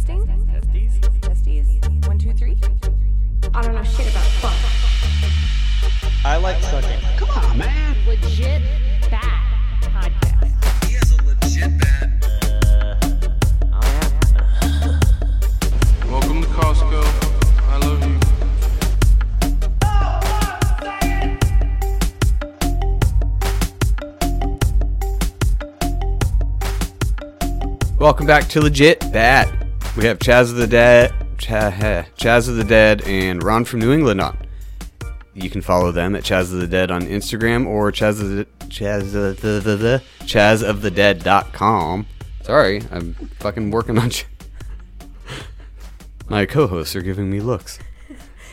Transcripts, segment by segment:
Testing. Testing? Testes? Testes? One, two, three? I don't know shit about fuck. I like sucking. Come on, man. Legit bad podcast. He has a legit bad. Welcome to Costco. I love you. Welcome back to Legit Bad. We have Chaz of the Dead, eh, Chaz of the Dead, and Ron from New England on. You can follow them at Chaz of the Dead on Instagram or Chaz of the Chaz of the, the, the Chaz of the Dead.com. Sorry, I'm fucking working on. Ch- My co-hosts are giving me looks.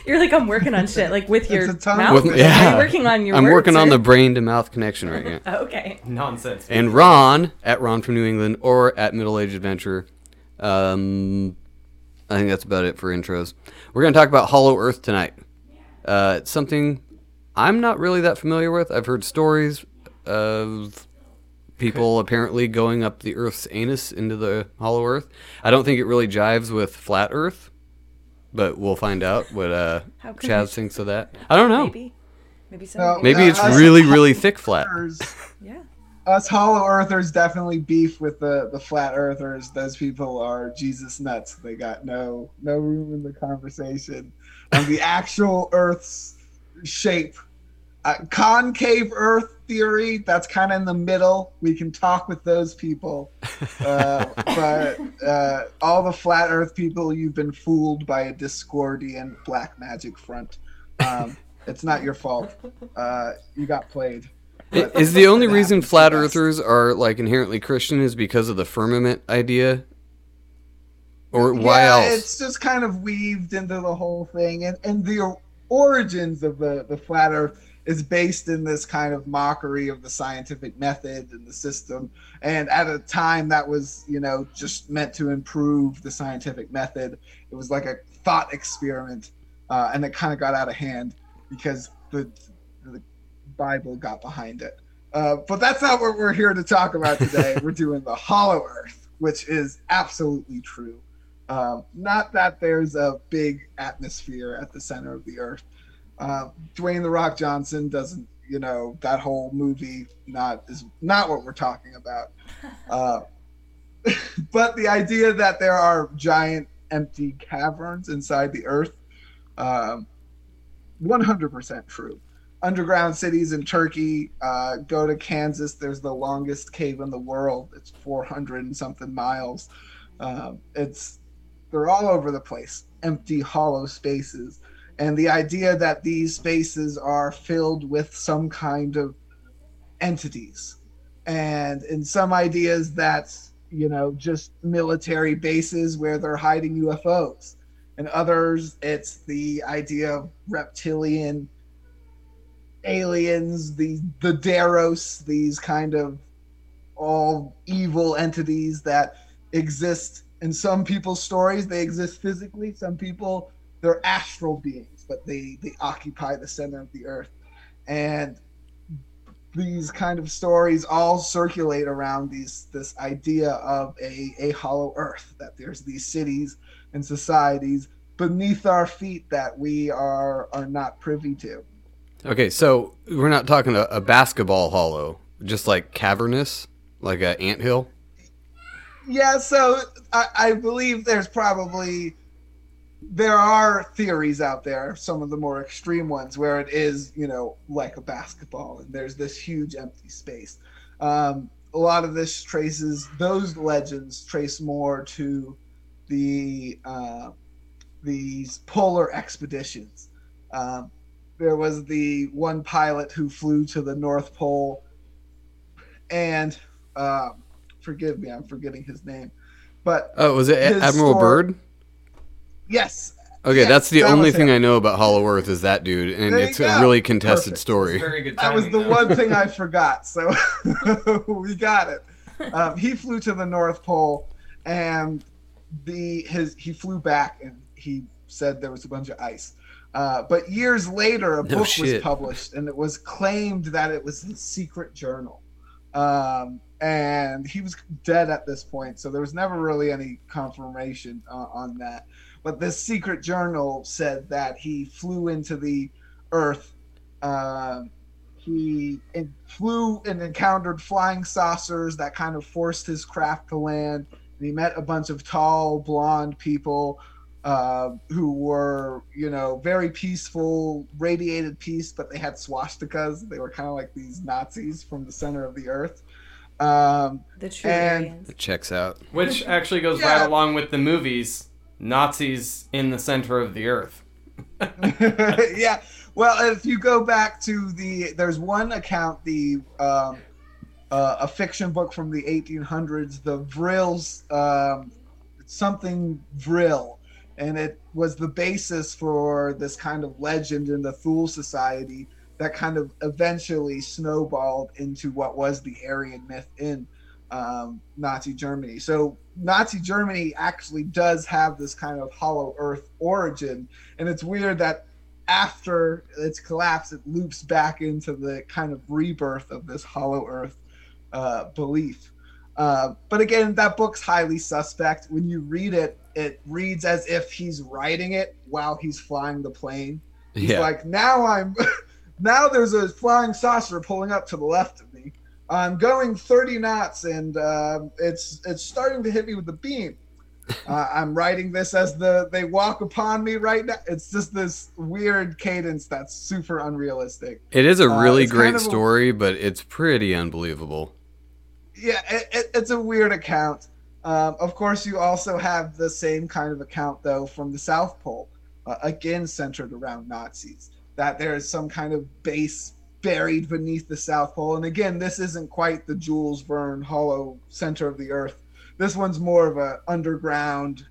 You're like, I'm working on shit, like with your tongue mouth. With- Are yeah. you working on your I'm words, working on the brain to mouth connection right now. Okay. Nonsense. And Ron at Ron from New England or at Middle Age Adventure. Um, I think that's about it for intros. We're going to talk about Hollow Earth tonight. Uh, it's something I'm not really that familiar with. I've heard stories of people apparently going up the Earth's anus into the Hollow Earth. I don't think it really jives with flat Earth, but we'll find out what uh, Chaz it? thinks of that. I don't know. Maybe. Maybe so. No. Maybe it's us really, really thick flat. Earthers- Yeah. Us Hollow Earthers definitely beef with the, the flat Earthers. Those people are Jesus nuts. They got no no room in the conversation on the actual Earth's shape. Uh, concave Earth theory. That's kind of in the middle. We can talk with those people, uh, but uh, all the flat Earth people, you've been fooled by a Discordian black magic front. Um, it's not your fault. Uh, you got played. I- Is the only reason flat earthers are like inherently Christian is because of the firmament idea? Or why yeah, else? It's just kind of weaved into the whole thing, and and the origins of the the flat Earth is based in this kind of mockery of the scientific method and the system. And at a time that was, you know, just meant to improve the scientific method. It was like a thought experiment, uh, and it kind of got out of hand because the the Bible got behind it. Uh, but that's not what we're here to talk about today. we're doing the Hollow Earth, which is absolutely true. Um, not that there's a big atmosphere at the center of the Earth. Uh, Dwayne the Rock Johnson doesn't, you know, that whole movie not is not what we're talking about. Uh, but the idea that there are giant empty caverns inside the Earth, um, 100% true underground cities in Turkey. Uh, go to Kansas. There's the longest cave in the world. It's 400 and something miles. Um, it's they're all over the place. Empty, hollow spaces, and the idea that these spaces are filled with some kind of entities, and in some ideas that's you know just military bases where they're hiding UFOs. And others, it's the idea of reptilian aliens, the the Deros, these kind of all evil entities that exist in some people's stories. They exist physically. Some people they're astral beings, but they they occupy the center of the earth, and these kind of stories all circulate around these this idea of a a hollow earth that there's these cities and societies beneath our feet that we are are not privy to. Okay, so we're not talking a, a basketball hollow, just like cavernous, like a anthill. Yeah, so I, I believe there's probably there are theories out there, some of the more extreme ones, where it is, you know, like a basketball, and there's this huge empty space. Um, a lot of this traces those legends trace more to the uh, these polar expeditions. Um, there was the one pilot who flew to the North Pole and um, forgive me, I'm forgetting his name, but Oh, was it Admiral story- Byrd? yes. Okay, yes, that's the that only thing him. I know about Hollow Earth is that dude, and There it's a really contested Perfect. story. Very good. That was the though. one thing I forgot. So we got it. Um, he flew to the North Pole, and the his he flew back, and he said there was a bunch of ice. Uh, but years later, a No book was published, and it was claimed that it was his secret journal. Um, and he was dead at this point, so there was never really any confirmation uh, on that. But this secret journal said that he flew into the Earth. Um, he flew and encountered flying saucers that kind of forced his craft to land. And he met a bunch of tall, blonde people uh, who were, you know, very peaceful, radiated peace, but they had swastikas. They were kind of like these Nazis from the center of the earth. Um, The true And- Aryans. It checks out. Which actually goes Yeah. right along with the movies Nazis in the center of the earth. yeah. Well, if you go back to the, there's one account, the um, uh, a fiction book from the 1800s, the Vrils, um, something Vril, and it was the basis for this kind of legend in the Thule Society that kind of eventually snowballed into what was the Aryan myth in um, Nazi Germany. So Nazi Germany actually does have this kind of hollow earth origin, and it's weird that after its collapse, it loops back into the kind of rebirth of this hollow earth uh, belief. Uh, but again, that book's highly suspect. When you read it, it reads as if he's writing it while he's flying the plane. He's Yeah. like, now I'm, now there's a flying saucer pulling up to the left of me. I'm going 30 knots, and um, it's it's starting to hit me with the beam. Uh, I'm writing this as the they walk upon me right now. It's just this weird cadence that's super unrealistic. It is a Uh, really it's great of a- story, but it's pretty unbelievable. Yeah, it, it, it's a weird account. Um, of course, you also have the same kind of account though from the South Pole, uh, again centered around Nazis. That there is some kind of base buried beneath the South Pole, and again, this isn't quite the Jules Verne hollow center of the Earth. This one's more of a underground,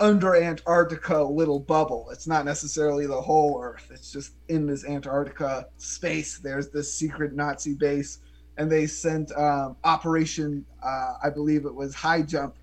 under Antarctica little bubble. It's not necessarily the whole Earth. It's just in this Antarctica space. There's this secret Nazi base and they sent um, Operation, uh, I believe it was High Jump,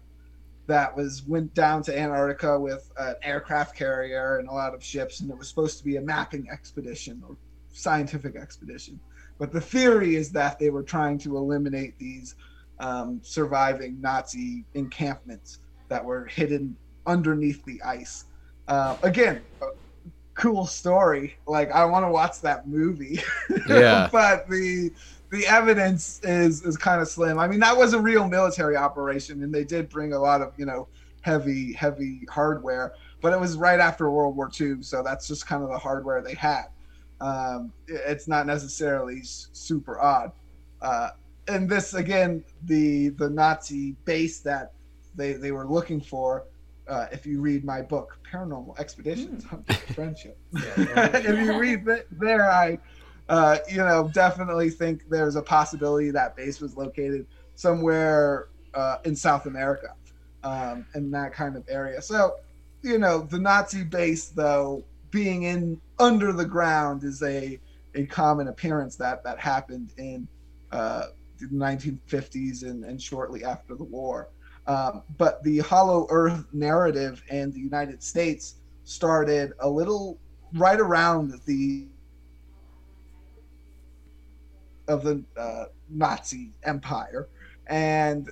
that was went down to Antarctica with an aircraft carrier and a lot of ships, and it was supposed to be a mapping expedition or scientific expedition. But the theory is that they were trying to eliminate these um, surviving Nazi encampments that were hidden underneath the ice. Uh, again, cool story. Like I want to watch that movie. Yeah. but the the evidence is is kind of slim. I mean, that was a real military operation, and they did bring a lot of you know heavy heavy hardware. But it was right after World War II, so that's just kind of the hardware they had. Um, it's not necessarily super odd. Uh, and this again, the the Nazi base that they they were looking for. Uh, if you read my book, Paranormal Expeditions, for Friendship, if you read th- there, I uh, you know, definitely think there's a possibility that base was located somewhere uh, in South America, um, in that kind of area. So, you know, the Nazi base, though, being in under the ground is a a common appearance that that happened in uh, the 1950s and, and shortly after the war. Um, but the Hollow Earth narrative in the United States started a little right around the of the uh, Nazi Empire, and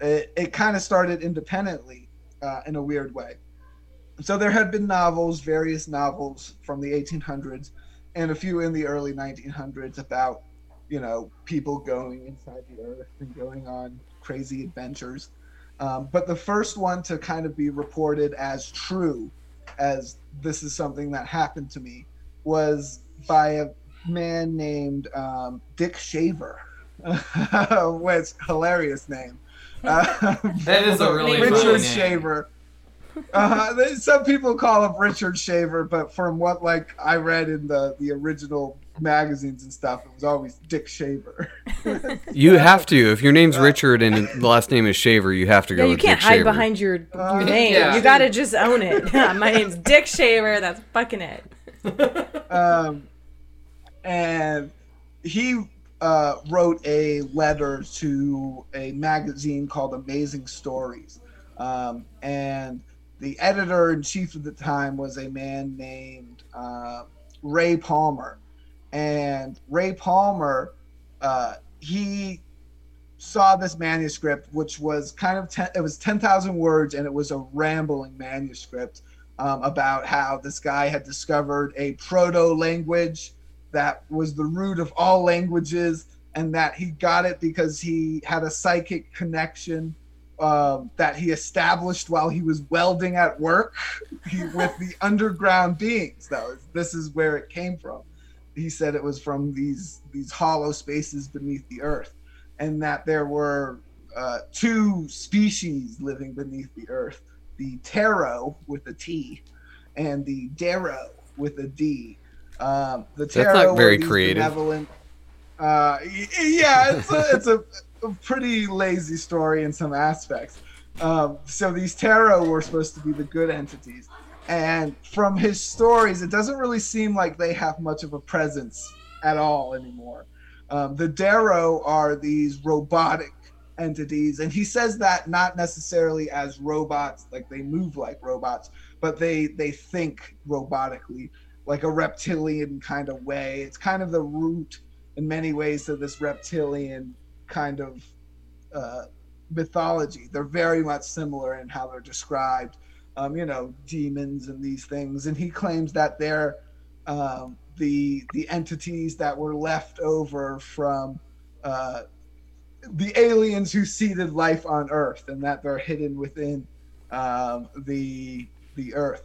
it, it kind of started independently uh, in a weird way. So there had been novels, various novels from the 1800s, and a few in the early 1900s about, you know, people going inside the earth and going on crazy adventures. Um, but the first one to kind of be reported as true, as this is something that happened to me, was by a man named um, Dick Shaver, which hilarious name. Uh, That is a really Richard funny name. Shaver. Uh, some people call him Richard Shaver, but from what like I read in the the original magazines and stuff, it was always Dick Shaver. You have to. If your name's Richard and the last name is Shaver, you have to go Yeah, you with can't Dick hide Shaver. behind your your name. yeah. You gotta just own it. My name's Dick Shaver. That's fucking it. um, and he uh, wrote a letter to a magazine called Amazing Stories. Um, and the editor in chief at the time was a man named uh, Ray Palmer. And Ray Palmer, uh, he saw this manuscript, which was kind of ten, it was ten thousand words, and it was a rambling manuscript um, about how this guy had discovered a proto language that was the root of all languages, and that he got it because he had a psychic connection um, that he established while he was welding at work he, with the underground beings. Though this is where it came from. He said it was from these these hollow spaces beneath the earth, and that there were uh, two species living beneath the earth: the Tero with a T, and the Dero with a D. Um, the That's Tero not very creative. benevolent- Uh, yeah, it's a, it's a, a pretty lazy story in some aspects. Um, so these Tero were supposed to be the good entities, and from his stories, it doesn't really seem like they have much of a presence at all anymore. Um, the Dero are these robotic entities, and he says that not necessarily as robots, like they move like robots, but they they think robotically, like a reptilian kind of way. It's kind of the root in many ways of this reptilian kind of uh, mythology. They're very much similar in how they're described. Um, you know, demons and these things, and he claims that they're um, the the entities that were left over from uh, the aliens who seeded life on Earth, and that they're hidden within um, the the Earth.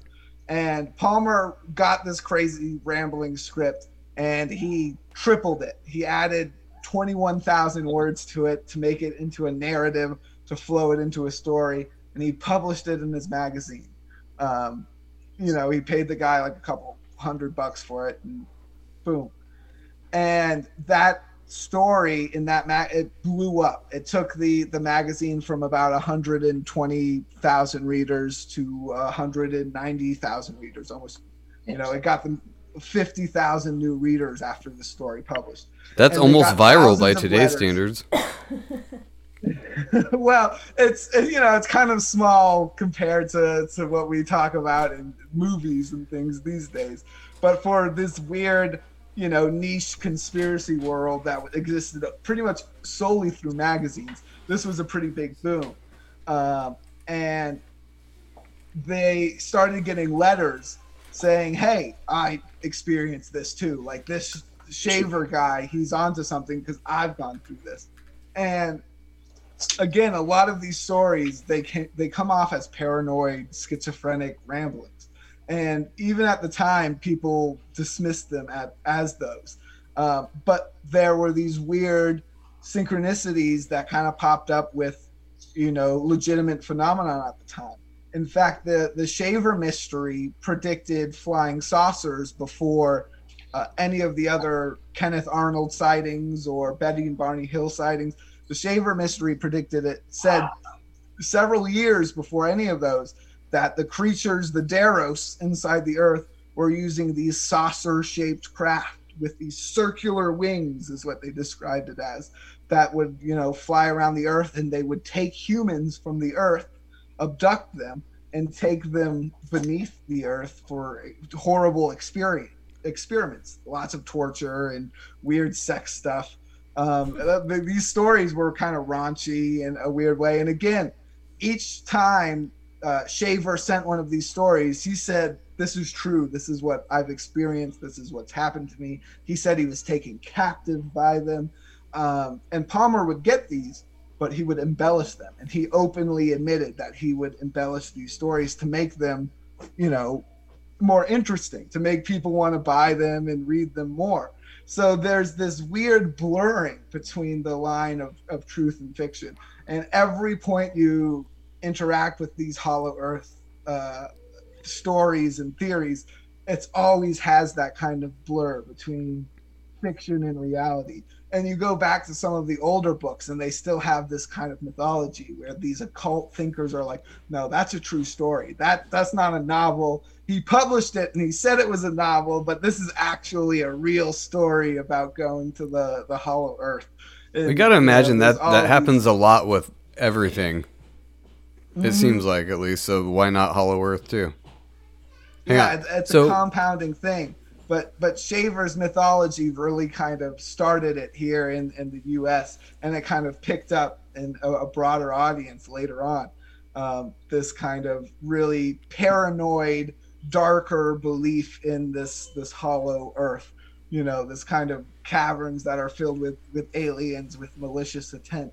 And Palmer got this crazy rambling script, and he tripled it. He added 21,000 words to it to make it into a narrative, to flow it into a story, and he published it in his magazine. Um, you know, he paid the guy like a couple hundred bucks for it, and boom. And that story in that mag it blew up. It took the the magazine from about 120,000 readers to 190,000 readers, almost. You know, it got them 50,000 new readers after the story published. That's And almost viral by today's letters. standards. well, it's you know it's kind of small compared to to what we talk about in movies and things these days. But for this weird, you know, niche conspiracy world that existed pretty much solely through magazines, this was a pretty big boom. Um, and they started getting letters saying, "Hey, I experienced this too. Like this shaver guy, he's onto something because I've gone through this." And again, a lot of these stories they can they come off as paranoid, schizophrenic ramblings, and even at the time, people dismissed them at, as those. Uh, but there were these weird synchronicities that kind of popped up with, you know, legitimate phenomenon at the time. In fact, the the Shaver mystery predicted flying saucers before uh, any of the other Kenneth Arnold sightings or Betty and Barney Hill sightings. The Shaver mystery predicted it, said several years before any of those that the creatures, the Deros inside the earth, were using these saucer shaped craft with these circular wings, is what they described it as, that would, you know, fly around the earth and they would take humans from the earth, abduct them, and take them beneath the earth for horrible experience experiments. Lots of torture and weird sex stuff. Um, th- these stories were kind of raunchy in a weird way. And again each time uh, shaver sent one of these stories. He said this is true. This is what i've experienced. This is what's happened to me. He said he was taken captive by them um, and palmer would get these but he would embellish them. And he openly admitted that he would embellish these stories to make them you know more interesting to make people want to buy them and read them more. So there's this weird blurring between the line of, of truth and fiction. And every point you interact with these hollow earth uh, stories and theories it's always has that kind of blur between fiction and reality. And you go back to some of the older books, and they still have this kind of mythology where these occult thinkers are like, "No, that's a true story. That that's not a novel. He published it and he said it was a novel, but this is actually a real story about going to the the Hollow Earth." We got to you know, imagine that that these- happens a lot with everything. It Mhm. seems like at least. So why not Hollow Earth too? Hang yeah, on. it's, it's So- a compounding thing. But but Shaver's mythology really kind of started it here in, in the U.S. and it kind of picked up in a, a broader audience later on. Um, this kind of really paranoid, darker belief in this this hollow Earth. You know, this kind of caverns that are filled with with aliens with malicious intent.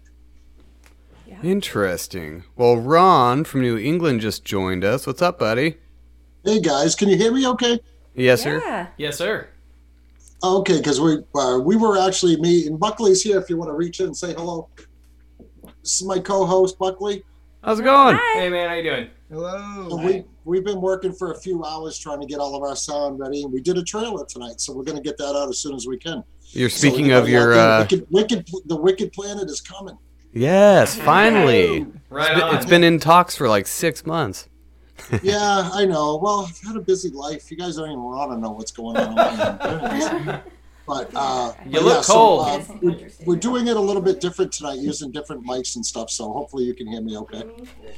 Interesting. Well, Ron from New England just joined us. What's up, buddy? Hey guys, can you hear me okay? Yes, sir. Yes, sir. Okay, because we uh, we were actually meeting. Buckley's here if you want to reach in and say hello. This is my co-host Buckley. How's it going? Hey, man, how you doing? Hello. So we we've been working for a few hours trying to get all of our sound ready, and we did a trailer tonight, so we're going to get that out as soon as we can. You're speaking we of your. Uh, wicked, wicked, the Wicked Planet is coming. Yes, finally. Right It's been- on. it's been in talks for like six months. yeah, I know. Well, I've had a busy life. You guys don't even want to know what's going on. but uh, You but look yeah, so, cold. uh, we're, we're doing it a little bit different tonight, using different mics and stuff. So hopefully you can hear me okay.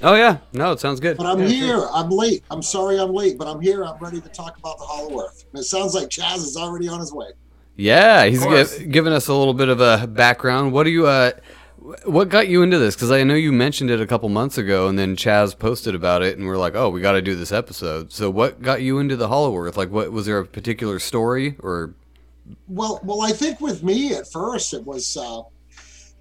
Oh yeah, no, it sounds good. But I'm Yeah, here. sure. I'm late. I'm sorry I'm late, but I'm here. I'm ready to talk about the Hollow Earth. And it sounds like Chaz is already on his way. Yeah, he's course. giving us a little bit of a background. What do you? Uh, what got you into this? Because I know you mentioned it a couple months ago, and then Chaz posted about it, and we're like, "Oh, we got to do this episode." So, what got you into the Hollow Earth? Like, what was there a particular story or? Well, well, I think with me at first it was uh,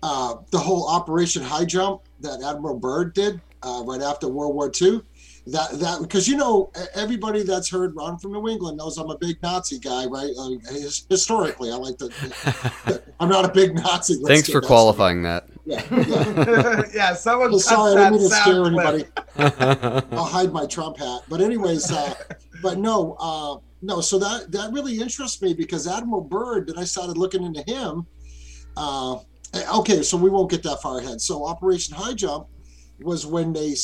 uh, the whole Operation High Jump that Admiral Byrd did uh, right after World War II. That that because you know everybody that's heard Ron from New England knows I'm a big Nazi guy, right? Uh, his, historically, I like to. I'm not a big Nazi. Let's Thanks for qualifying that. Yeah, yeah. yeah, someone Well, sorry, I that didn't mean to scare clip. anybody. I'll hide my Trump hat. But anyways, uh, but no, uh, no. So that that really interests me because Admiral Byrd. Then I started looking into him. Uh, okay, so we won't get that far ahead. So Operation High Jump was when they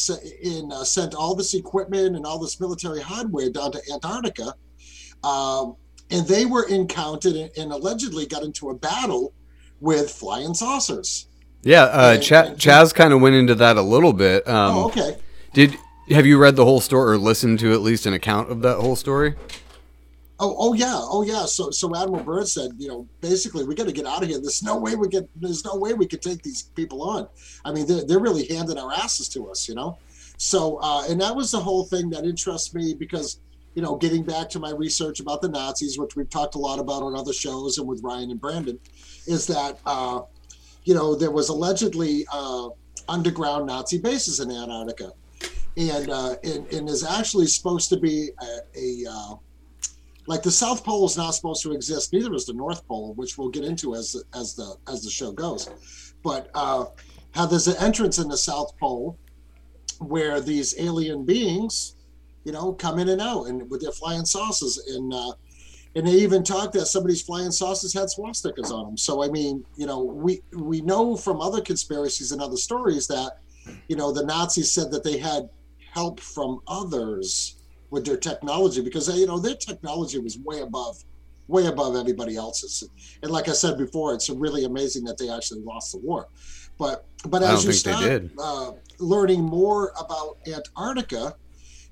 in uh, sent all this equipment and all this military hardware down to Antarctica, um, and they were encountered and, and allegedly got into a battle with flying saucers. Yeah, uh, Yeah, Ch- yeah. Chaz kind of went into that a little bit. Um, oh, okay. Did have you read the whole story or listened to at least an account of that whole story? Oh, oh yeah, oh yeah. So, so Admiral Byrd said, you know, basically, we got to get out of here. There's no way we can. There's no way we could take these people on. I mean, they're, they're really handing our asses to us, you know. So, uh, and that was the whole thing that interests me because, you know, getting back to my research about the Nazis, which we've talked a lot about on other shows and with Ryan and Brandon, is that, uh, you know, there was allegedly uh, underground Nazi bases in Antarctica, and uh, and, and is actually supposed to be a, a uh, like the South Pole is not supposed to exist. Neither is the North Pole, which we'll get into as as the as the show goes. But uh, how there's an entrance in the South Pole where these alien beings, you know, come in and out and with their flying saucers and uh, and they even talk that somebody's flying saucers had swastikas on them. So I mean, you know, we we know from other conspiracies and other stories that you know the Nazis said that they had help from others with their technology because you know their technology was way above way above everybody else's. And like i said before it's really amazing that they actually lost the war. But but as you start. Uh, learning more about antarctica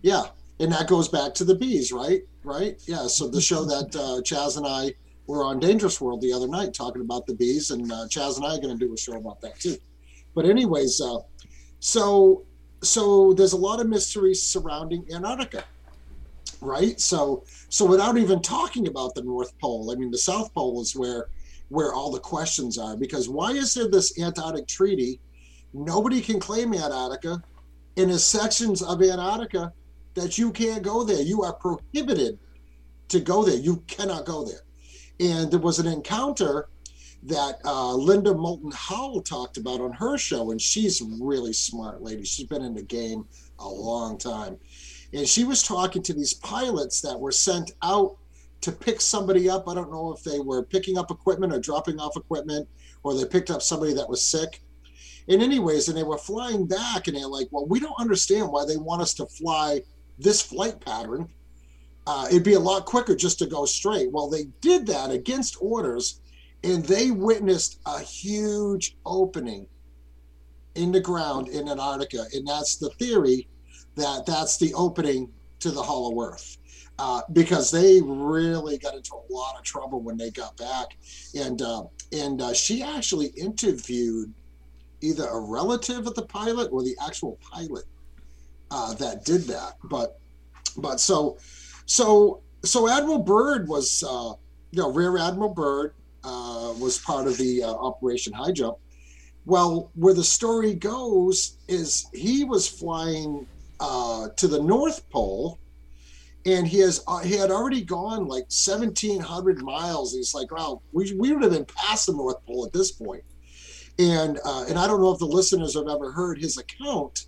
yeah and that goes back to the bees right? Right? Yeah so the show that uh, chaz and i were on dangerous world the other night talking about the bees and uh, chaz and i are going to do a show about that too. But anyways uh, so so there's a lot of mysteries surrounding antarctica right? So so without even talking about the north pole i mean the south pole is where where all the questions are because why is there this antarctic treaty? Nobody can claim antarctica and there's sections of antarctica that you can't go there. You are prohibited to go there. You cannot go there. And there was an encounter that uh, Linda Moulton Howe talked about on her show, and she's a really smart lady. She's been in the game a long time, and she was talking to these pilots that were sent out to pick somebody up. I don't know if they were picking up equipment or dropping off equipment, or they picked up somebody that was sick. And anyways, and they were flying back, and they're like, "Well, we don't understand why they want us to fly this flight pattern. Uh, it'd be a lot quicker just to go straight." Well, they did that against orders, and they witnessed a huge opening in the ground in Antarctica, and that's the theory that that's the opening to the Hollow Earth. Uh, because they really got into a lot of trouble when they got back, and uh, and uh, she actually interviewed either a relative of the pilot or the actual pilot uh, that did that. But but so so so Admiral Byrd was uh, you know Rear Admiral Byrd uh, was part of the uh, Operation High Jump. Well, where the story goes is he was flying uh, to the North Pole, and he has uh, he had already gone like seventeen hundred miles. He's like, wow, we, we would have been past the North Pole at this point. And uh, and I don't know if the listeners have ever heard his account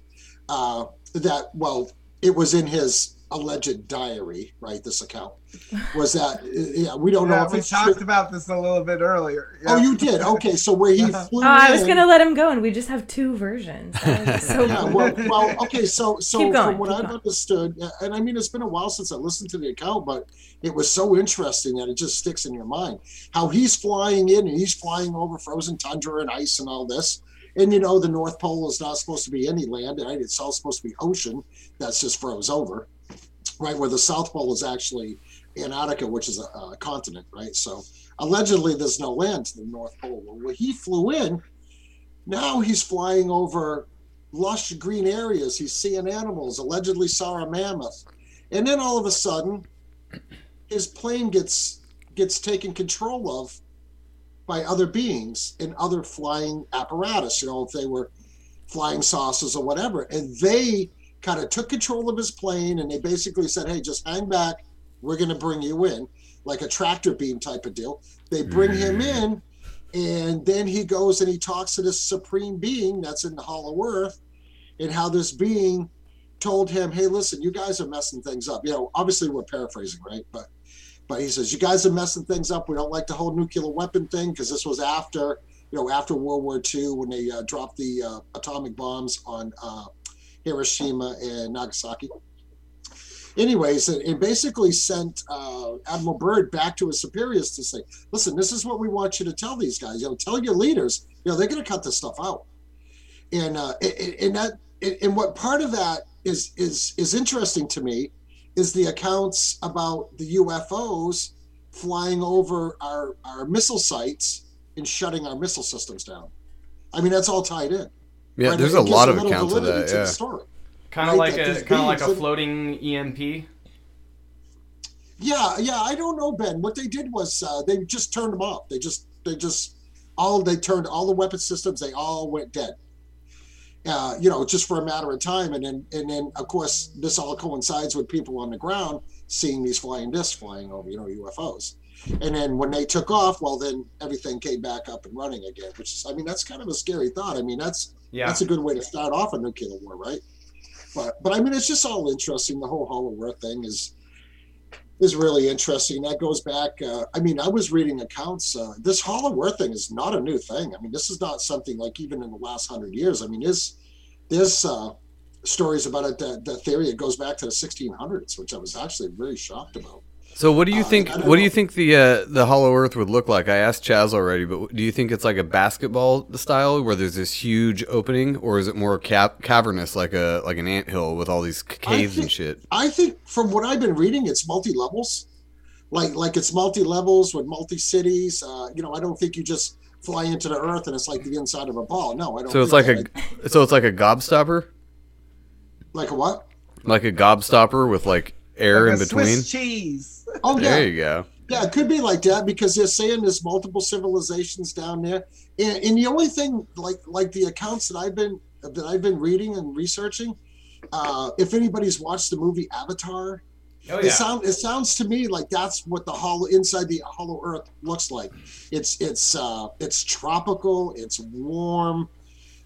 uh, that well, it was in his alleged diary, right? This account was that yeah, we don't know if we it's talked true. about this a little bit earlier. Oh, you did. Okay, so where he Yeah. flew Oh, I was in- gonna let him go, and we just have two versions. So yeah, well, well, okay, so so going, from what I've going. understood, and I mean it's been a while since I listened to the account, but it was so interesting that it just sticks in your mind. How he's flying in and he's flying over frozen tundra and ice and all this. And you know, the North Pole is not supposed to be any land, right? It's all supposed to be ocean that's just froze over. Right, where the South Pole is actually Antarctica, which is a, a continent, right? So allegedly there's no land to the North Pole. Well, when he flew in, now he's flying over lush green areas. He's seeing animals, allegedly saw a mammoth. And then all of a sudden, his plane gets gets taken control of by other beings and other flying apparatus, you know, if they were flying saucers or whatever. And they kind of took control of his plane and they basically said, Hey, just hang back. We're gonna bring you in, like a tractor beam type of deal. They bring him in and then he goes and he talks to this supreme being that's in the hollow earth and how this being told him hey listen you guys are messing things up you know obviously we're paraphrasing right but but he says you guys are messing things up we don't like the whole nuclear weapon thing because this was after you know after world war ii when they uh, dropped the uh, atomic bombs on uh, hiroshima and nagasaki. Anyways it, it basically sent uh, admiral byrd back to his superiors to say listen this is what we want you to tell these guys. You know tell your leaders you know they're going to cut this stuff out. And uh and, and that and what part of that is is is interesting to me is the accounts about the ufos flying over our our missile sites and shutting our missile systems down. I mean that's all tied in Yeah, right? there's It a gives lot of accounts of validity that. to Yeah. Kind of Right, like that a kind of like a floating EMP. Yeah, yeah, I don't know, Ben. What they did was uh, they just turned them off. They just, they just, all they turned all the weapon systems. They all went dead. Uh, you know, just for a matter of time, and then, and then, of course, this all coincides with people on the ground seeing these flying discs flying over, you know, UFOs. And then when they took off, well, then everything came back up and running again. Which is, I mean, that's kind of a scary thought. I mean, that's Yeah. that's a good way to start off a nuclear war, right? But but I mean, it's just all interesting. The whole Hollow Earth thing is is really interesting. That goes back. Uh, I mean, I was reading accounts. Uh, this Hollow Earth thing is not a new thing. I mean, this is not something like even in the last hundred years. I mean, there's there's uh, stories about it. That, that theory it goes back to the 1600s, which I was actually really shocked about. So what do you Uh, think? I don't What do you think the uh, the Hollow Earth would look like? I asked Chaz already, but do you think it's like a basketball style where there's this huge opening, or is it more cap- cavernous, like a like an anthill with all these c- caves and shit? I think from what I've been reading, it's multi levels. Like like it's multi levels with multi cities. Uh, you know, I don't think you just fly into the earth and it's like the inside of a ball. No, I don't. So it's like that. a so it's like a gobstopper, like a what? like a gobstopper with like air Like in a between. Swiss cheese. Oh yeah, you go. Yeah, it could be like that because they're saying there's multiple civilizations down there, and, and the only thing like like the accounts that I've been that I've been reading and researching, uh, if anybody's watched the movie Avatar, Oh it yeah. sound it sounds to me like that's what the hollow inside the hollow earth looks like. It's it's uh, it's tropical, it's warm.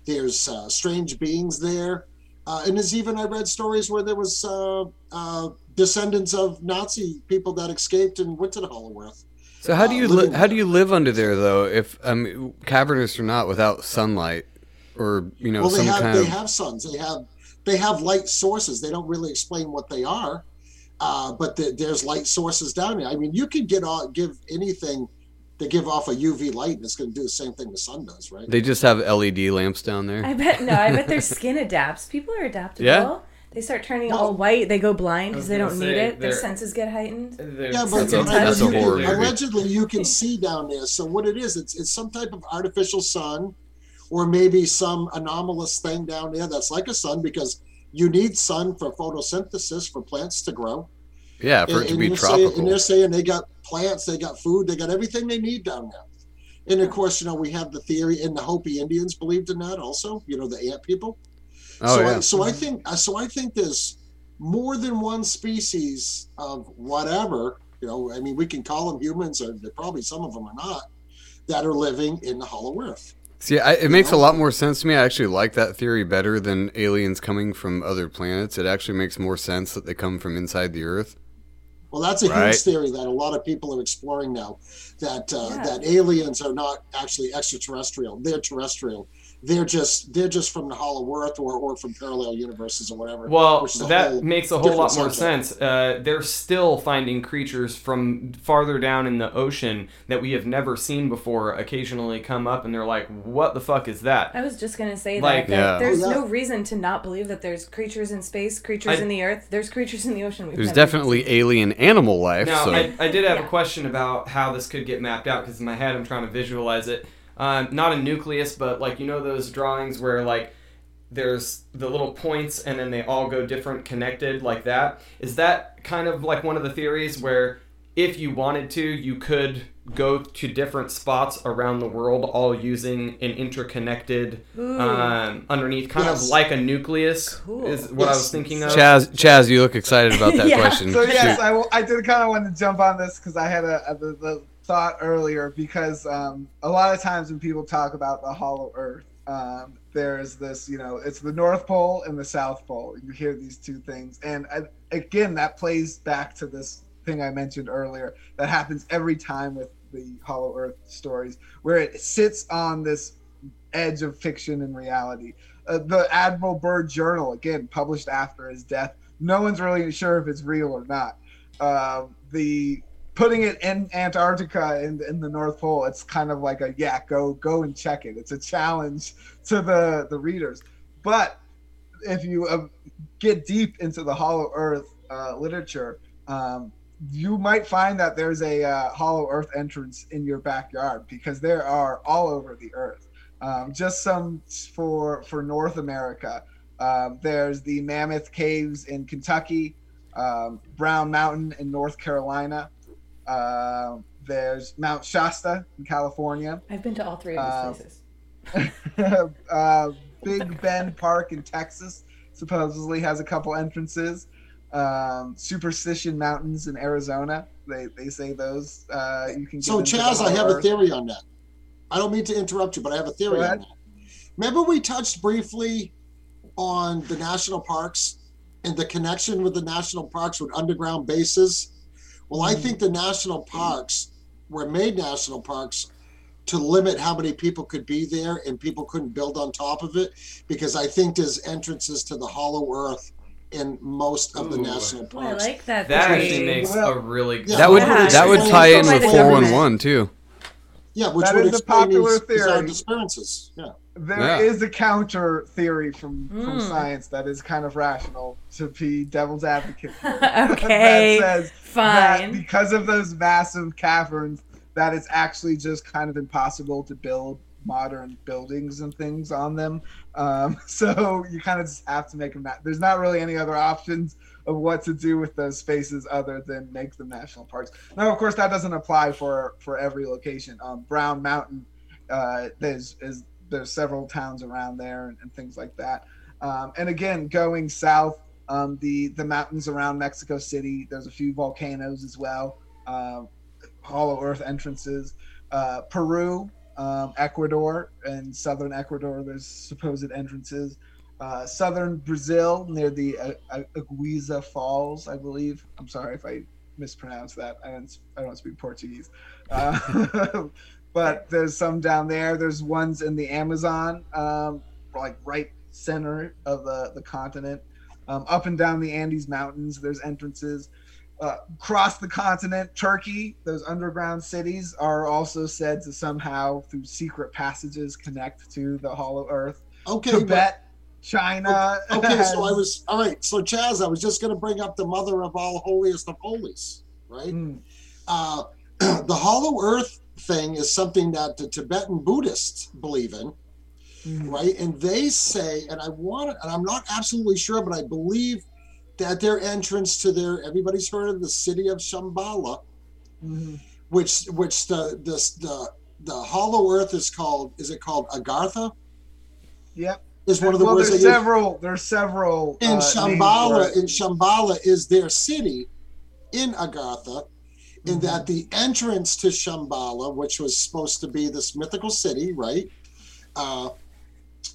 There's uh, strange beings there, uh, and there's even I read stories where there was uh, uh, descendants of Nazi people that escaped and went to the Hollow Earth. So how do uh, you living li- how do you live under there though? If um cavernous or not, without sunlight, or you know well, they some have kind they of have suns. They have they have light sources. They don't really explain what they are, uh, but the, there's light sources down there. I mean, you can get off, give anything to give off a UV light, and it's going to do the same thing the sun does, right? they just have LED lamps down there. I bet no. I bet their skin adapts. People are adaptable. Yeah. They start turning Well- all white. They go blind because they don't need it. Their senses get heightened. Yeah, but That's that's a horror movie. allegedly you can see down there. So what it is, it's it's some type of artificial sun, or maybe some anomalous thing down there that's like a sun because you need sun for photosynthesis for plants to grow. yeah, for it to and, be they're saying, tropical. and they're saying they got plants, they got food, they got everything they need down there. And of course, you know, we have the theory, and the Hopi Indians believed in that also. You know, the ant people. Oh so, yeah. I, so I think, uh, so I think there's more than one species of whatever. You know, I mean, we can call them humans, or probably some of them are not, that are living in the Hollow Earth. See, I, it makes a lot more sense to me. I actually like that theory better than aliens coming from other planets. It actually makes more sense that they come from inside the Earth. Well, that's a Right. huge theory that a lot of people are exploring now. That uh, Yeah. that aliens are not actually extraterrestrial; they're terrestrial. They're just they're just from the Hollow Earth or, or from parallel universes or whatever. Well, which is a that whole makes a whole lot more subject. sense. Uh, they're still finding creatures from farther down in the ocean that we have never seen before occasionally come up, and they're like, "What the fuck is that?" I was just gonna say Like- that, that there's Oh, yeah. no reason to not believe that there's creatures in space, creatures I- in the earth. There's creatures in the ocean. We've There's never definitely alien animal life. Now, so I, I did have Yeah. a question about how this could get mapped out because in my head I'm trying to visualize it. Um, not a nucleus, but like you know those drawings where like there's the little points and then they all go different connected like that. Is that kind of like one of the theories where if you wanted to, you could go to different spots around the world all using an interconnected um, underneath, kind Yes. of like a nucleus Cool. is what I was thinking of. Chaz, Chaz, you look excited about that Yeah. question. So yes, Shoot. I, I did kind of want to jump on this because I had a, a the, the thought earlier because um, a lot of times when people talk about the Hollow Earth, um, there's this you know it's the North Pole and the South Pole. You hear these two things, and I, again that plays back to this thing I mentioned earlier that happens every time with the Hollow Earth stories, where it sits on this edge of fiction and reality. Uh, the Admiral Byrd Journal, again, published after his death. No one's really sure if it's real or not. Uh, the putting it in Antarctica in, in the North Pole, it's kind of like a yeah, go go and check it. It's a challenge to the the readers. But if you uh, get deep into the Hollow Earth uh, literature, um, you might find that there's a uh, Hollow Earth entrance in your backyard because there are all over the Earth. Um, just some for for North America. Um, there's the Mammoth Caves in Kentucky, um, Brown Mountain in North Carolina. Uh, there's Mount Shasta in California. I've been to all three of these Um, places. uh, Big Bend Park in Texas supposedly has a couple entrances. Um, Superstition Mountains in Arizona. They, they say those uh, you can. So, Chaz, I have Hollow a theory on that. I don't mean to interrupt you, but I have a theory Go on that. Remember, we touched briefly on the national parks and the connection with the national parks with underground bases. Well, Mm. I think the national parks were made national parks to limit how many people could be there and people couldn't build on top of it because I think there's entrances to the hollow earth in most of the Ooh. national Oh, I parks. like that. That theory. actually makes Well, a really good Yeah, that would Yeah. that would tie in with the four one government. one too. yeah, which That would is the explain popular these bizarre theory. disappearances. Yeah. There is Yeah. a counter theory from, from Mm. science that is kind of rational to be devil's advocate. Okay, that says that Fine. because of those massive caverns, that it's actually just kind of impossible to build modern buildings and things on them. Um, so you kind of just have to make them. Na- There's not really any other options of what to do with those spaces other than make them national parks. Now, of course, that doesn't apply for for every location. Um, Brown Mountain, uh, there's is there's several towns around there and, and things like that. Um, and again, going south, um, the the mountains around Mexico City. There's a few volcanoes as well. Um, hollow Earth entrances. Uh, Peru, um, Ecuador, and southern Ecuador. There's supposed entrances. uh, southern Brazil near the uh, uh, Aguiza Falls, I believe. I'm sorry if I mispronounced that. I don't I don't speak Portuguese. But there's some down there. There's ones in the Amazon, um, like right center of the, the continent. Um, up and down the Andes Mountains, there's entrances. Uh, across the continent, Turkey, those underground cities are also said to somehow, through secret passages, connect to the Hollow Earth. Okay, but- Tibet, China. Okay, so I was all right. So Chaz, I was just going to bring up the mother of all holiest of holies, right? Mm, Uh, the Hollow Earth thing is something that the Tibetan Buddhists believe in, mm, right? And they say, and I want, and I'm not absolutely sure, but I believe that their entrance to their everybody's heard of the city of Shambhala, mhm. which which the the the, the Hollow Earth is called. Is it called Agartha? Yep. Is one of the well, words there's use. several. There's several. in uh, Shambhala, in Shambhala is their city in Agartha, in Mm-hmm. that the entrance to Shambhala, which was supposed to be this mythical city, right, uh,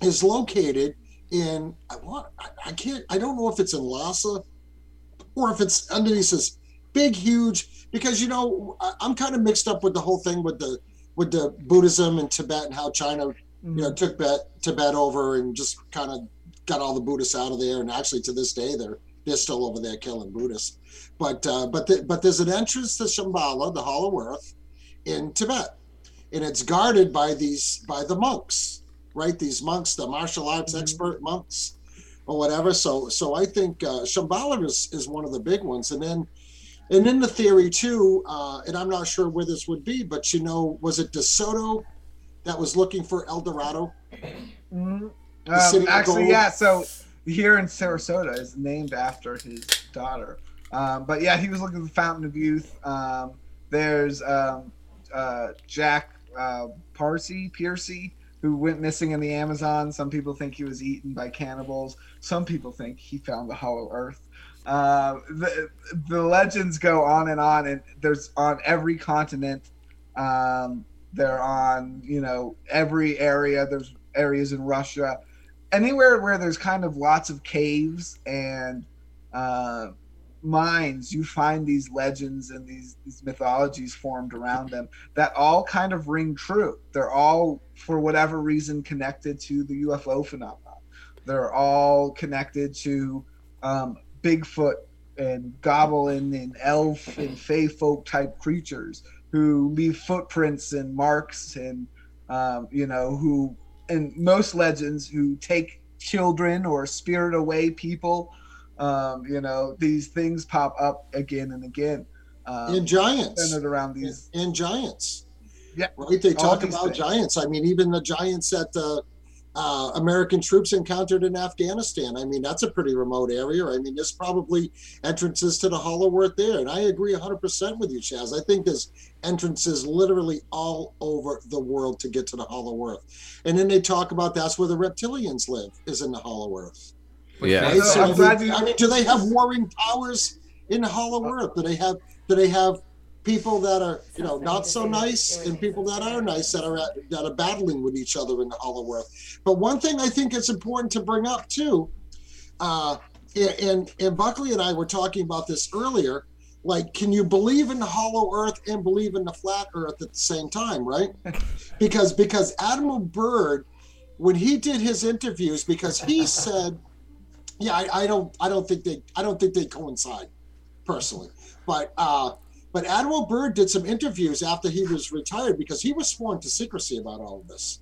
is located in I want I, can't I don't know if it's in Lhasa or if it's underneath this big huge because you know I'm kind of mixed up with the whole thing with the with the Buddhism and Tibet and how China you know took Tibet Tibet over and just kind of got all the Buddhists out of there and actually to this day they're they're still over there killing Buddhists but uh, but the, but there's an entrance to Shambhala the Hollow Earth in Tibet and it's guarded by these by the monks right these monks the martial arts expert monks or whatever so so I think uh, Shambhala is is one of the big ones and then and in the theory too uh, and I'm not sure where this would be but you know was it DeSoto that was looking for El Dorado. Mhm. Um, actually, yeah. So here in Sarasota is named after his daughter. Um, but yeah, he was looking at the Fountain of Youth. Um, there's um, uh, Jack uh, Parsi, Piercy, who went missing in the Amazon. Some people think he was eaten by cannibals. Some people think he found the Hollow Earth. Uh, the, the legends go on and on, and there's on every continent. Um, they're on, you know, every area. There's areas in Russia, anywhere where there's kind of lots of caves and uh, mines. You find these legends and these these mythologies formed around them that all kind of ring true. They're all, for whatever reason, connected to the UFO phenomenon. They're all connected to um, Bigfoot and goblin and elf and fey folk type creatures who leave footprints and marks and um, you know who in most legends who take children or spirit away people um, you know these things pop up again and again um, in giants. centered around these In giants. Yeah. Right? They talk about things. giants. I mean, even the giants that the uh, American troops encountered in Afghanistan. I mean, that's a pretty remote area. I mean, there's probably entrances to the Hollow Earth there. And I agree 100% with you, Chaz. I think there's entrances literally all over the world to get to the Hollow Earth. And then they talk about that's where the reptilians live, is in the Hollow Earth. Yeah. Right? So So, I'm glad mean, you- I mean, do they have warring powers in Hollow Earth? Do they have do they have people that are you know not so nice and people that are nice that are at, that are battling with each other in the Hollow Earth? But one thing I think it's important to bring up too, uh, and and Buckley and I were talking about this earlier. Like, can you believe in the Hollow Earth and believe in the flat Earth at the same time, right? Because because Admiral Byrd, when he did his interviews, because he said yeah, I, I don't I don't think they I don't think they coincide personally. But uh but Admiral Byrd did some interviews after he was retired because he was sworn to secrecy about all of this.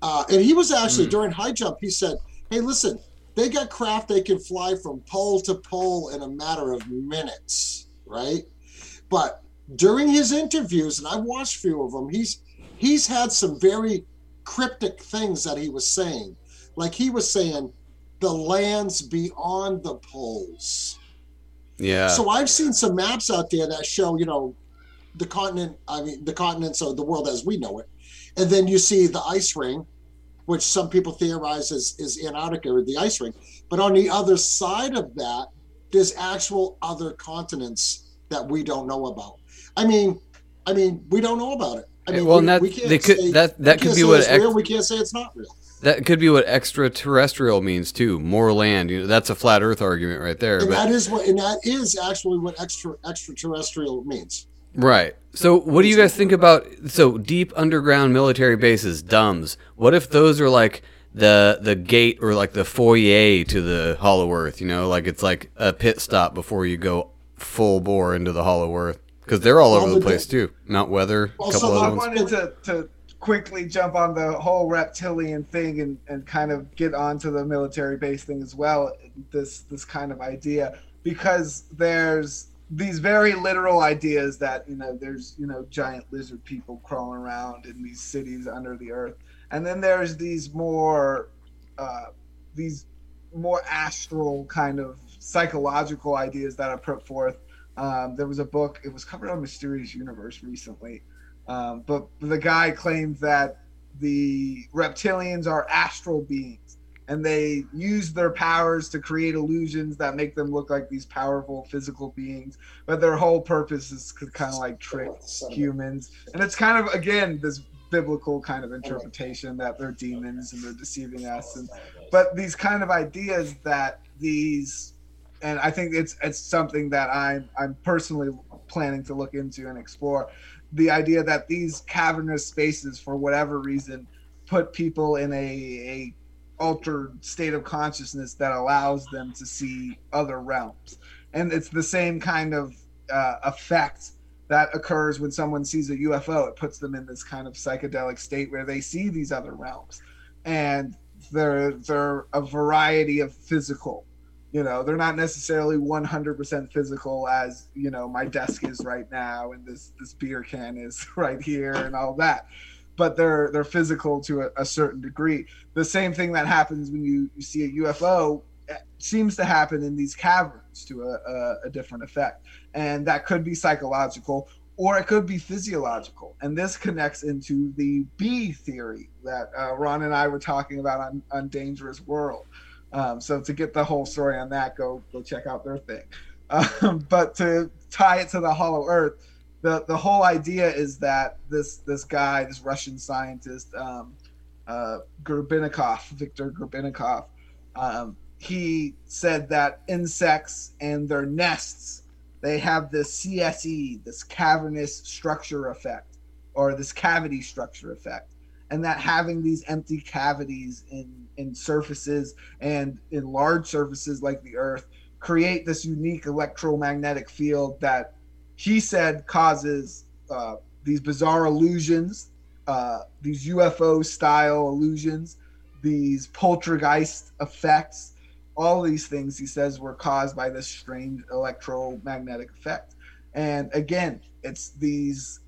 Uh, and he was actually during high jump, he said, Hey, listen, they got craft they can fly from pole to pole in a matter of minutes, right? But during his interviews, and I watched a few of them, he's he's had some very cryptic things that he was saying. Like he was saying, the lands beyond the poles. Yeah. So I've seen some maps out there that show, you know, the continent, I mean, the continents of the world as we know it. And then you see the ice ring, which some people theorize is, is Antarctica or the ice ring. But on the other side of that, there's actual other continents that we don't know about. I mean, I mean, we don't know about it. I mean, well, we, that we can't they could say- that that could be what ex- real. We can't say it's not real. That could be what extraterrestrial means too. More land. You know, that's a flat Earth argument right there. And but- that is what, and that is actually what extra extraterrestrial means. Right. So, what do you guys think about so deep underground military bases, DUMBs? What if those are like the the gate or like the foyer to the Hollow Earth? You know, like it's like a pit stop before you go full bore into the Hollow Earth because they're all Well, over the place too. Mount Weather, a Well, couple so I wanted to, to quickly jump on the whole reptilian thing and, and kind of get onto the military base thing as well. This this kind of idea because there's these very literal ideas that you know there's you know giant lizard people crawling around in these cities under the earth, and then there's these more uh, these more astral kind of psychological ideas that are put forth. Um, there was a book; it was covered on Mysterious Universe recently, um, but the guy claimed that the reptilians are astral beings, and they use their powers to create illusions that make them look like these powerful physical beings. But their whole purpose is to kind of like trick humans, and it's kind of again this biblical kind of interpretation that they're demons and they're deceiving us and but these kind of ideas that these and I think it's it's something that I'm I'm personally planning to look into and explore the idea that these cavernous spaces for whatever reason put people in a, a altered state of consciousness that allows them to see other realms. And it's the same kind of uh, effect that occurs when someone sees a UFO it puts them in this kind of psychedelic state where they see these other realms. And they're they're a variety of physical you know they're not necessarily 100% physical as you know my desk is right now and this this beer can is right here and all that but they're they're physical to a, a certain degree. The same thing that happens when you, you see a ufo eh, seems to happen in these caverns to a, a, a different effect. And that could be psychological or it could be physiological. And this connects into the b theory that uh, ron and i were talking about on, on dangerous world um, so to get the whole story on that, go go check out their thing. Um, but to tie it to the Hollow Earth, the the whole idea is that this this guy, this Russian scientist, um, uh, Gurbinikov, Viktor Gurbinikov, um, he said that insects and their nests they have this CSE, this cavernous structure effect, or this cavity structure effect and that having these empty cavities in in surfaces and in large surfaces like the earth create this unique electromagnetic field that he said causes uh, these bizarre illusions uh, these ufo style illusions these poltergeist effects. All these things he says were caused by this strange electromagnetic effect. And again it's these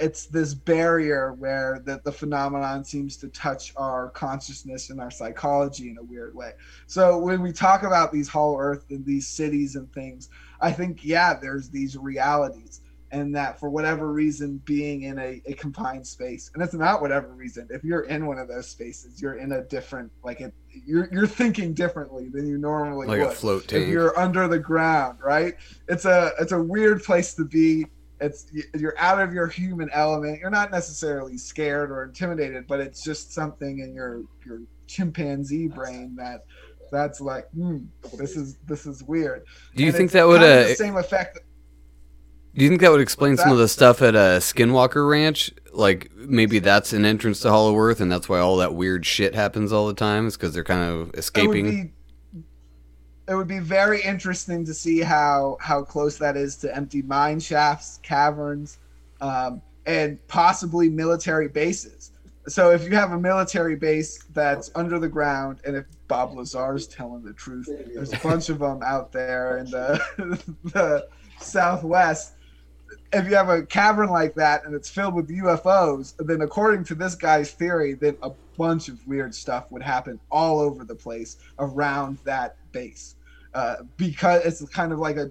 it's this barrier where the, the phenomenon seems to touch our consciousness and our psychology in a weird way. So when we talk about these hollow earth and these cities and things, I think yeah, there's these realities. And that for whatever reason, being in a, a confined space, and it's not whatever reason. If you're in one of those spaces, you're in a different, like it, you're you're thinking differently than you normally Like a would. float If tank. you're under the ground, right? It's a it's a weird place to be it's you're out of your human element you're not necessarily scared or intimidated but it's just something in your your chimpanzee brain that that's like hmm, this is this is weird Do you And think that would, kind uh, the same effect Do you think that would explain some of the stuff at uh, Skinwalker Ranch? Like maybe that's an entrance to Hollow Earth, and that's why all that weird shit happens all the time. Is because they're kind of it would escaping. It would be very interesting to see how how close that is to empty mine shafts caverns um, and possibly military bases. So if you have a military base that's under the ground and if bob lazar's telling the truth there's a bunch of them out there in the, the southwest. If you have a cavern like that and it's filled with UFOs, then according to this guy's theory, then a bunch of weird stuff would happen all over the place around that base, uh, because it's kind of like a,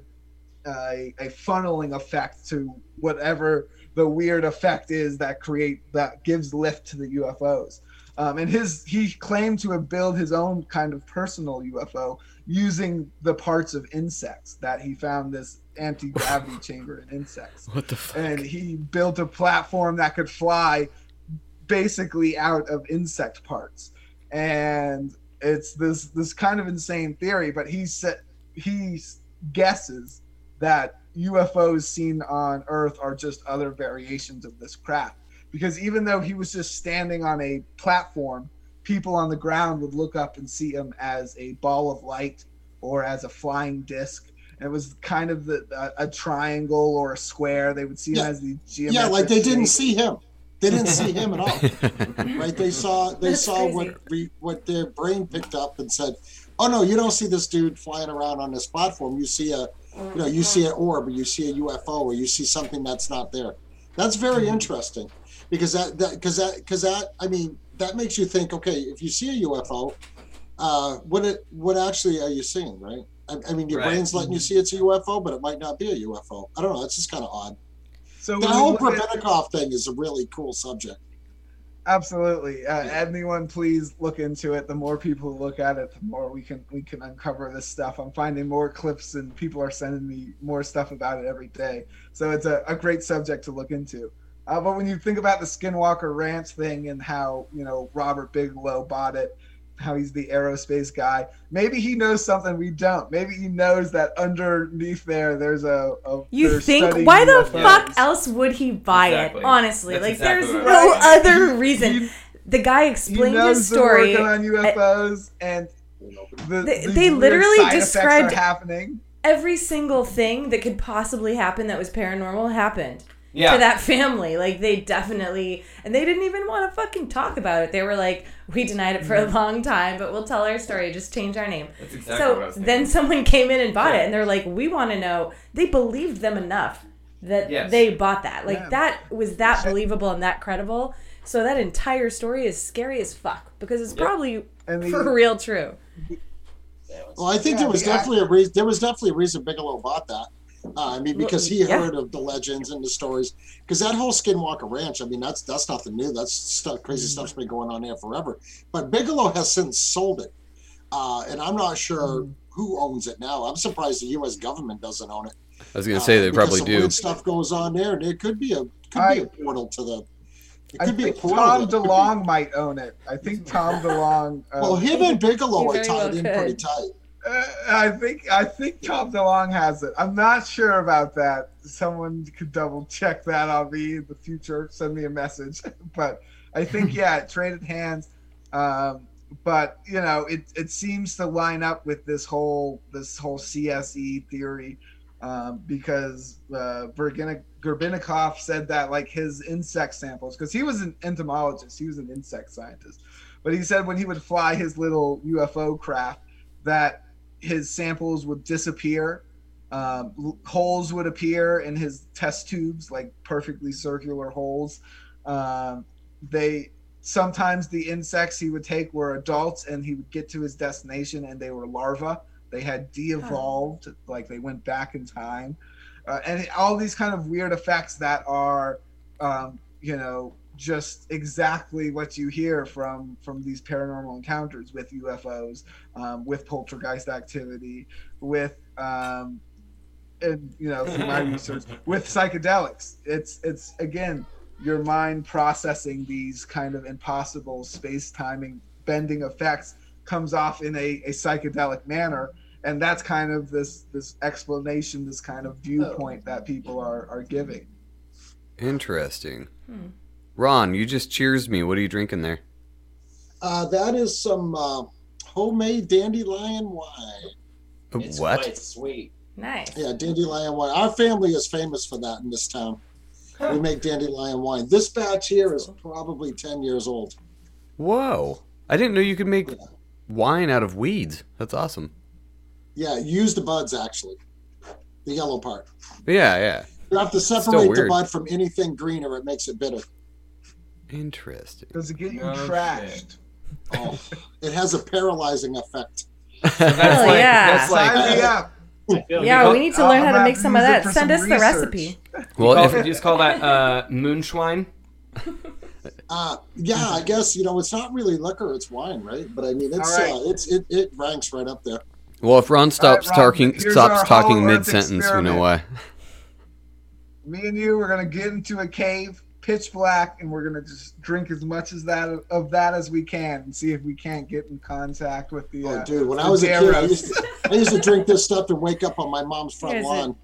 a a funneling effect to whatever the weird effect is that create that gives lift to the UFOs. Um, and his he claimed to have built his own kind of personal UFO using the parts of insects that he found this anti-gravity chamber in insects What the fuck? and he built a platform that could fly basically out of insect parts and it's this this kind of insane theory. But he said he guesses that UFOs seen on Earth are just other variations of this craft. Because even though he was just standing on a platform, people on the ground would look up and see him as a ball of light or as a flying disc. And it was kind of the, a, a triangle or a square. They would see him Yeah. as the Yeah, like they didn't see him. They didn't see him at all. right? They saw they That's saw crazy. what re, what their brain picked up and said, "Oh no, you don't see this dude flying around on this platform. You see a, you know, you see an orb, or you see a UFO, or you see something that's not there." That's very interesting, because that that because that because that I mean that makes you think. Okay, if you see a UFO, uh, what it what actually are you seeing, right? I, I mean, your Right. brain's letting you see it's a UFO, but it might not be a UFO. I don't know. It's just kind of odd. So The whole at- thing is a really cool subject. Absolutely. Uh, anyone, please look into it. The more people look at it, the more we can we can uncover this stuff. I'm finding more clips, and people are sending me more stuff about it every day. So it's a, a great subject to look into. Uh, but when you think about the Skinwalker Ranch thing and how you know Robert Bigelow bought it, how he's the aerospace guy, maybe he knows something we don't. Maybe he knows that underneath there, there's a. a You think? studying Why the UFOs. fuck else would he buy Exactly. it? Honestly, That's like exactly there's what no I other reason. he- the guy he explained knows his they're story. working on UFOs, and the, They- these they literally described- are happening. Every single thing that could possibly happen that was paranormal happened Yeah. to that family. Like they definitely, and they didn't even want to fucking talk about it. They were like, "We denied it for a mm-hmm. long time, but we'll tell our story. Just change our name." That's exactly what I so was thinking. then someone came in and bought Yeah. it, and they're like, "We want to know." They believed them enough that Yes. they bought that. Like Yeah. that was that believable and that credible. So that entire story is scary as fuck because it's probably And the- for real true. Well, I think Yeah, there was the definitely a reason. There was definitely a reason Bigelow bought that. Uh, I mean, because he yeah. heard of the legends and the stories. Because that whole Skinwalker Ranch, I mean, that's that's nothing new. That's stuff, crazy stuff's been going on there forever. But Bigelow has since sold it, uh, and I'm not sure who owns it now. I'm surprised the U.S. government doesn't own it. I was gonna say Uh, they probably some do. Weird stuff goes on there, and it could be a could I- be a portal to the. It I could be a think portal. Tom It be- DeLonge might own it. I think Tom DeLonge. Uh, Well, him and Bigelow are tied in pretty tight. I think I think Tom DeLonge has it. I'm not sure about that. Someone could double check that on me in the future. Send me a message. but I think yeah, it traded hands. Um, but you know, it it seems to line up with this whole this whole CSE theory um, because uh, Gerbinikov said that like his insect samples, because he was an entomologist, he was an insect scientist, but he said when he would fly his little UFO craft that his samples would disappear. Um, holes would appear in his test tubes, like perfectly circular holes. Um, they sometimes the insects he would take were adults, and he would get to his destination, and they were larvae. They had de-evolved, like they went back in time, uh, and all these kind of weird effects that are, um, you know, just exactly what you hear from from these paranormal encounters with UFOs, um, with poltergeist activity, with um, and you know through my research with psychedelics. It's it's again your mind processing these kind of impossible space timing bending effects comes off in a, a psychedelic manner and that's kind of this this explanation this kind of viewpoint that people are are giving Interesting. Hmm. Ron, you just cheers me. What are you drinking there? Uh, that is some uh, homemade dandelion wine. It's what? quite sweet. Nice. Yeah, dandelion wine. Our family is famous for that in this town. We make dandelion wine. This batch here is probably 10 years old. Whoa! I didn't know you could make wine out of weeds. That's awesome. Yeah, use the buds actually. The yellow part. Yeah, yeah. You have to separate the bud from anything green or it makes it bitter. Interesting. does it get you No trashed Oh, it has a paralyzing effect. That's Hell like, yeah. That's like, sign me up Yeah, call- we need to I'll learn how to make some of that. Send some us the recipe. Well, if, you just call that uh, moonschwein. Uh, yeah, I guess you know it's not really liquor; it's wine, right? But I mean, it's All right. uh, it's it, it ranks right up there. well, if Ron stops Ron, talking, stops talking mid sentence, we know why. me and you we're gonna get into a cave pitch black, and we're gonna just drink as much as that of that as we can, and see if we can't get in contact with the. Oh, uh, dude, when the I was a kid, I used, to, I used to drink this stuff and wake up on my mom's front Here's lawn.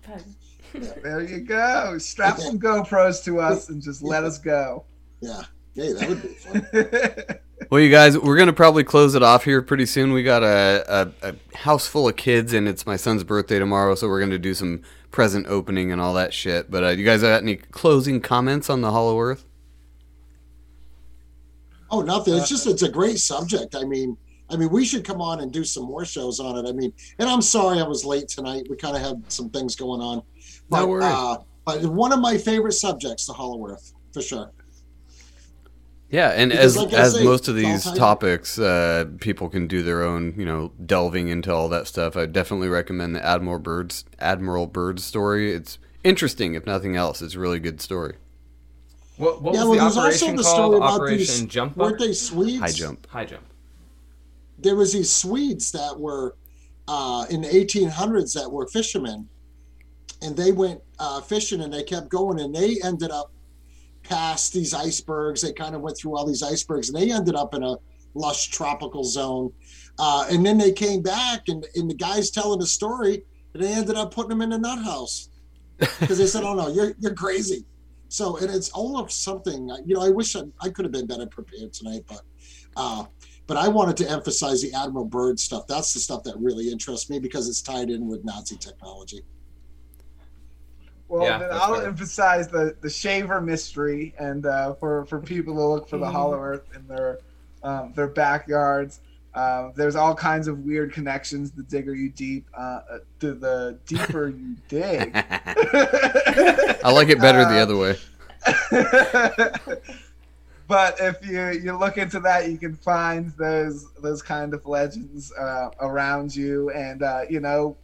it. There you go. Strap some GoPros to us and just let us go. Yeah, hey, that would be fun. Well, you guys, we're gonna probably close it off here pretty soon. We got a, a, a house full of kids, and it's my son's birthday tomorrow, so we're gonna do some present opening and all that shit. But uh, you guys got any closing comments on the Hollow Earth? Oh, nothing. It's just it's a great subject. I mean, I mean, we should come on and do some more shows on it. I mean, and I'm sorry I was late tonight. We kind of had some things going on. But, No worries. Uh, but one of my favorite subjects, the Hollow Earth, for sure. Yeah, and Because as like as say, most of these topics, uh, people can do their own, you know, delving into all that stuff. I definitely recommend the Admiral Byrd's Admiral Byrd's story. It's interesting, if nothing else. It's a really good story. What, what yeah, was well, the there's also operation the called? about Operation these. Jump Weren't they Swedes? High jump. High jump. there was these Swedes that were uh, in the 1800s that were fishermen, and they went uh, fishing and they kept going, and they ended up past these icebergs. They kind of went through all these icebergs, and they ended up in a lush tropical zone. Uh, and then they came back, and, and the guy's telling the story, and they ended up putting him in a nut house because they said, "Oh no, you're you're crazy." So, and it's all of something. You know, I wish I, I could have been better prepared tonight, but. Uh, but I wanted to emphasize the Admiral Byrd stuff. That's the stuff that really interests me because it's tied in with Nazi technology. Well, Yeah, then I'll fair. emphasize the the shaver mystery, and uh, for for people to look for the Hollow Earth in their um, their backyards. Uh, there's all kinds of weird connections. The digger you deep, uh, uh, the the deeper you dig. I like it better the Uh, other way. but if you you look into that, you can find those those kind of legends uh, around you, and uh, you know,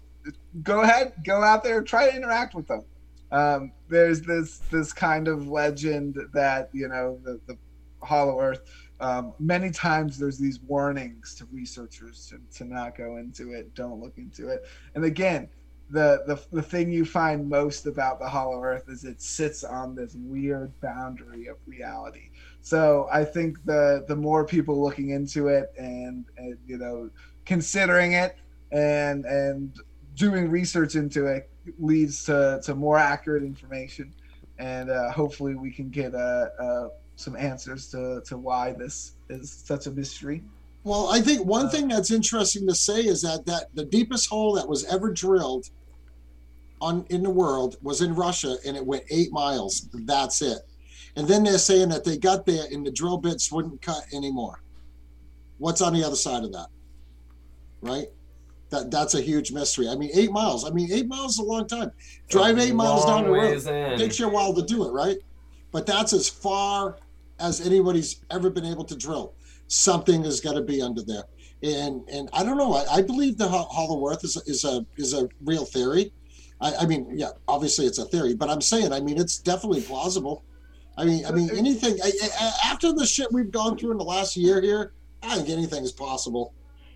go ahead, go out there, try to interact with them. Um, there's this this kind of legend that you know the, the Hollow Earth. Um, many times there's these warnings to researchers to, to not go into it, don't look into it. And again, the, the the thing you find most about the Hollow Earth is it sits on this weird boundary of reality. So I think the the more people looking into it and, and you know considering it and and doing research into it leads to, to more accurate information and uh, hopefully we can get uh, uh, some answers to, to why this is such a mystery. Well, I think one thing that's interesting to say is that that the deepest hole that was ever drilled on in the world was in Russia, and it went eight miles. That's it. And then they're saying that they got there and the drill bits wouldn't cut anymore. What's on the other side of that? Right? That that's a huge mystery. I mean, eight miles. I mean, eight miles is a long time. Drive eight miles down the road. in. takes you a while to do it, right? But that's as far as anybody's ever been able to drill. Something is going to be under there, and and I don't know. I, I believe the Hollow Earth is a, is a is a real theory. I, I mean, yeah, obviously it's a theory, but I'm saying, I mean, it's definitely plausible. I mean, I mean, anything I, I, after the shit we've gone through in the last year here, I think anything is possible.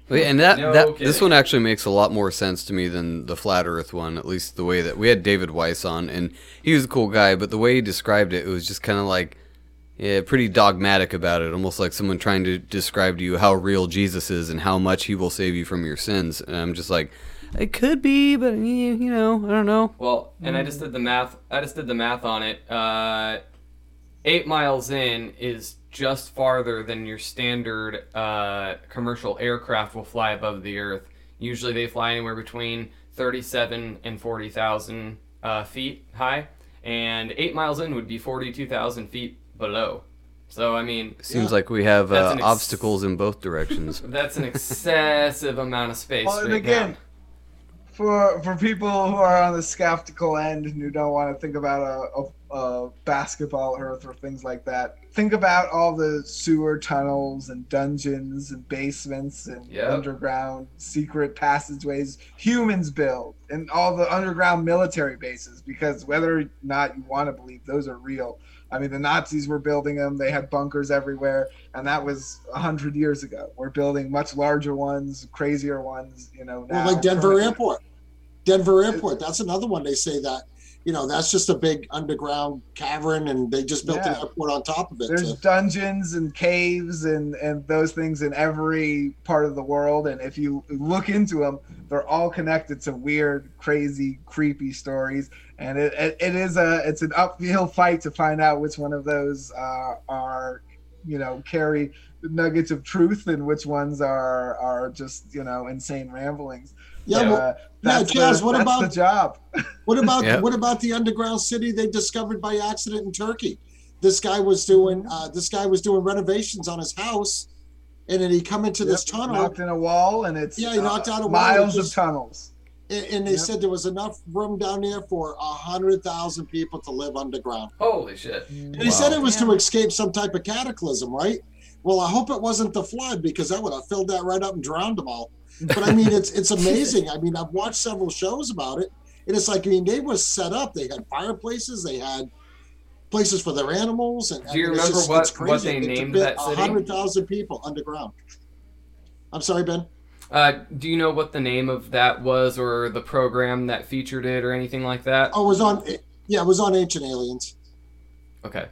Yeah, and that, No that this one actually makes a lot more sense to me than the flat Earth one. At least the way that we had David Weiss on, and he was a cool guy, but the way he described it, it was just kind of like, yeah, pretty dogmatic about it, almost like someone trying to describe to you how real Jesus is and how much He will save you from your sins. And I'm just like, it could be, but you you know, I don't know. Well, and I just did the math. I just did the math on it. Uh, eight miles in is just farther than your standard uh, commercial aircraft will fly above the Earth. Usually, they fly anywhere between thirty-seven and forty thousand uh, feet high, and eight miles in would be forty-two thousand feet below. So, I mean, Seems like we have uh, ex- obstacles in both directions. that's an excessive amount of space. Well, and straight again, down. For for people who are on the skeptical end and who don't want to think about a, a, a basketball earth or things like that, think about all the sewer tunnels and dungeons and basements and Yep. underground secret passageways humans build and all the underground military bases because whether or not you want to believe those are real. I mean, the Nazis were building them. They had bunkers everywhere, and that was a hundred years ago. We're building much larger ones, crazier ones. You know, now Well, like Denver. Airport. Denver Airport. That's another one. They say that you know, that's just a big underground cavern, and they just built an airport on top of it. There's to- dungeons and caves and and those things in every part of the world, and if you look into them, they're all connected to weird, crazy, creepy stories. And it, it, it is a it's an uphill fight to find out which one of those uh, are, you know, carry nuggets of truth and which ones are are just you know insane ramblings. Yeah, But, well- yeah, that's Chaz, the, what that's about- the job? What about Yep. what about the underground city they discovered by accident in Turkey? This guy was doing uh, this guy was doing renovations on his house, and then he come into this tunnel, knocked in a wall, and it's Yeah, he knocked uh, out a wall miles and of tunnels. and, and they Yep. said there was enough room down there for a hundred thousand people to live underground. Holy shit! And he said it was to escape some type of cataclysm, right? Well, I hope it wasn't the flood because that would have filled that right up and drowned them all. But I mean, it's it's amazing. I mean, I've watched several shows about it, and it's like I mean, they were set up. They had fireplaces. They had places for their animals. And Do you I mean, remember just- what- what they It named fit that city? Hundred thousand people underground. I'm sorry, Ben. Uh, do you know what the name of that was, or the program that featured it, or anything like that? Oh, it was on. Yeah, it was on Ancient Aliens. Okay.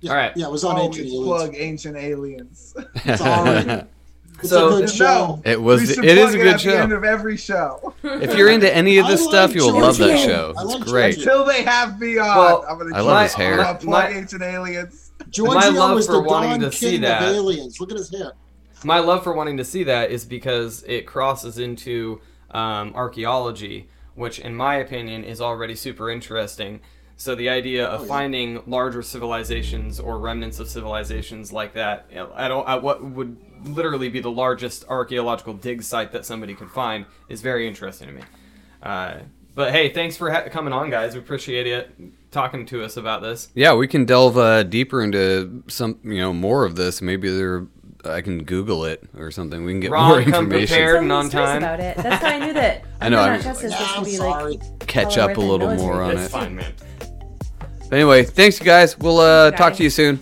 Yeah, All right. Yeah, it was on Ancient Aliens. plug ancient aliens. Sorry. It's So- a good show. No, It was. we It is plug a it good at The end show. of every show If you're into any of this I like stuff, you'll love that George show. It's like great. George until they have me on. Well, I'm gonna I love his hair. gonna My- ancient aliens. Giorgio My love is for the wanting Don to see that- aliens. Look at his hair. My love for wanting to see that is because it crosses into um, archaeology, which, in my opinion, is already super interesting. So the idea of Oh, yeah. finding larger civilizations or remnants of civilizations like that at, all- at what would literally be the largest archaeological dig site that somebody could find is very interesting to me. Uh, but hey, thanks for ha- coming on, guys. We appreciate it talking to us about this. Yeah, we can delve uh, deeper into some, you know, more of this. Maybe there, I can Google it or something. We can get Ron, more come information. prepared. So and on time. about it. That's how I knew that. I know, I'm- was I'm gonna be like Catch up a little more on it. It's fine, man. But anyway, thanks you guys. We'll uh, talk to you soon.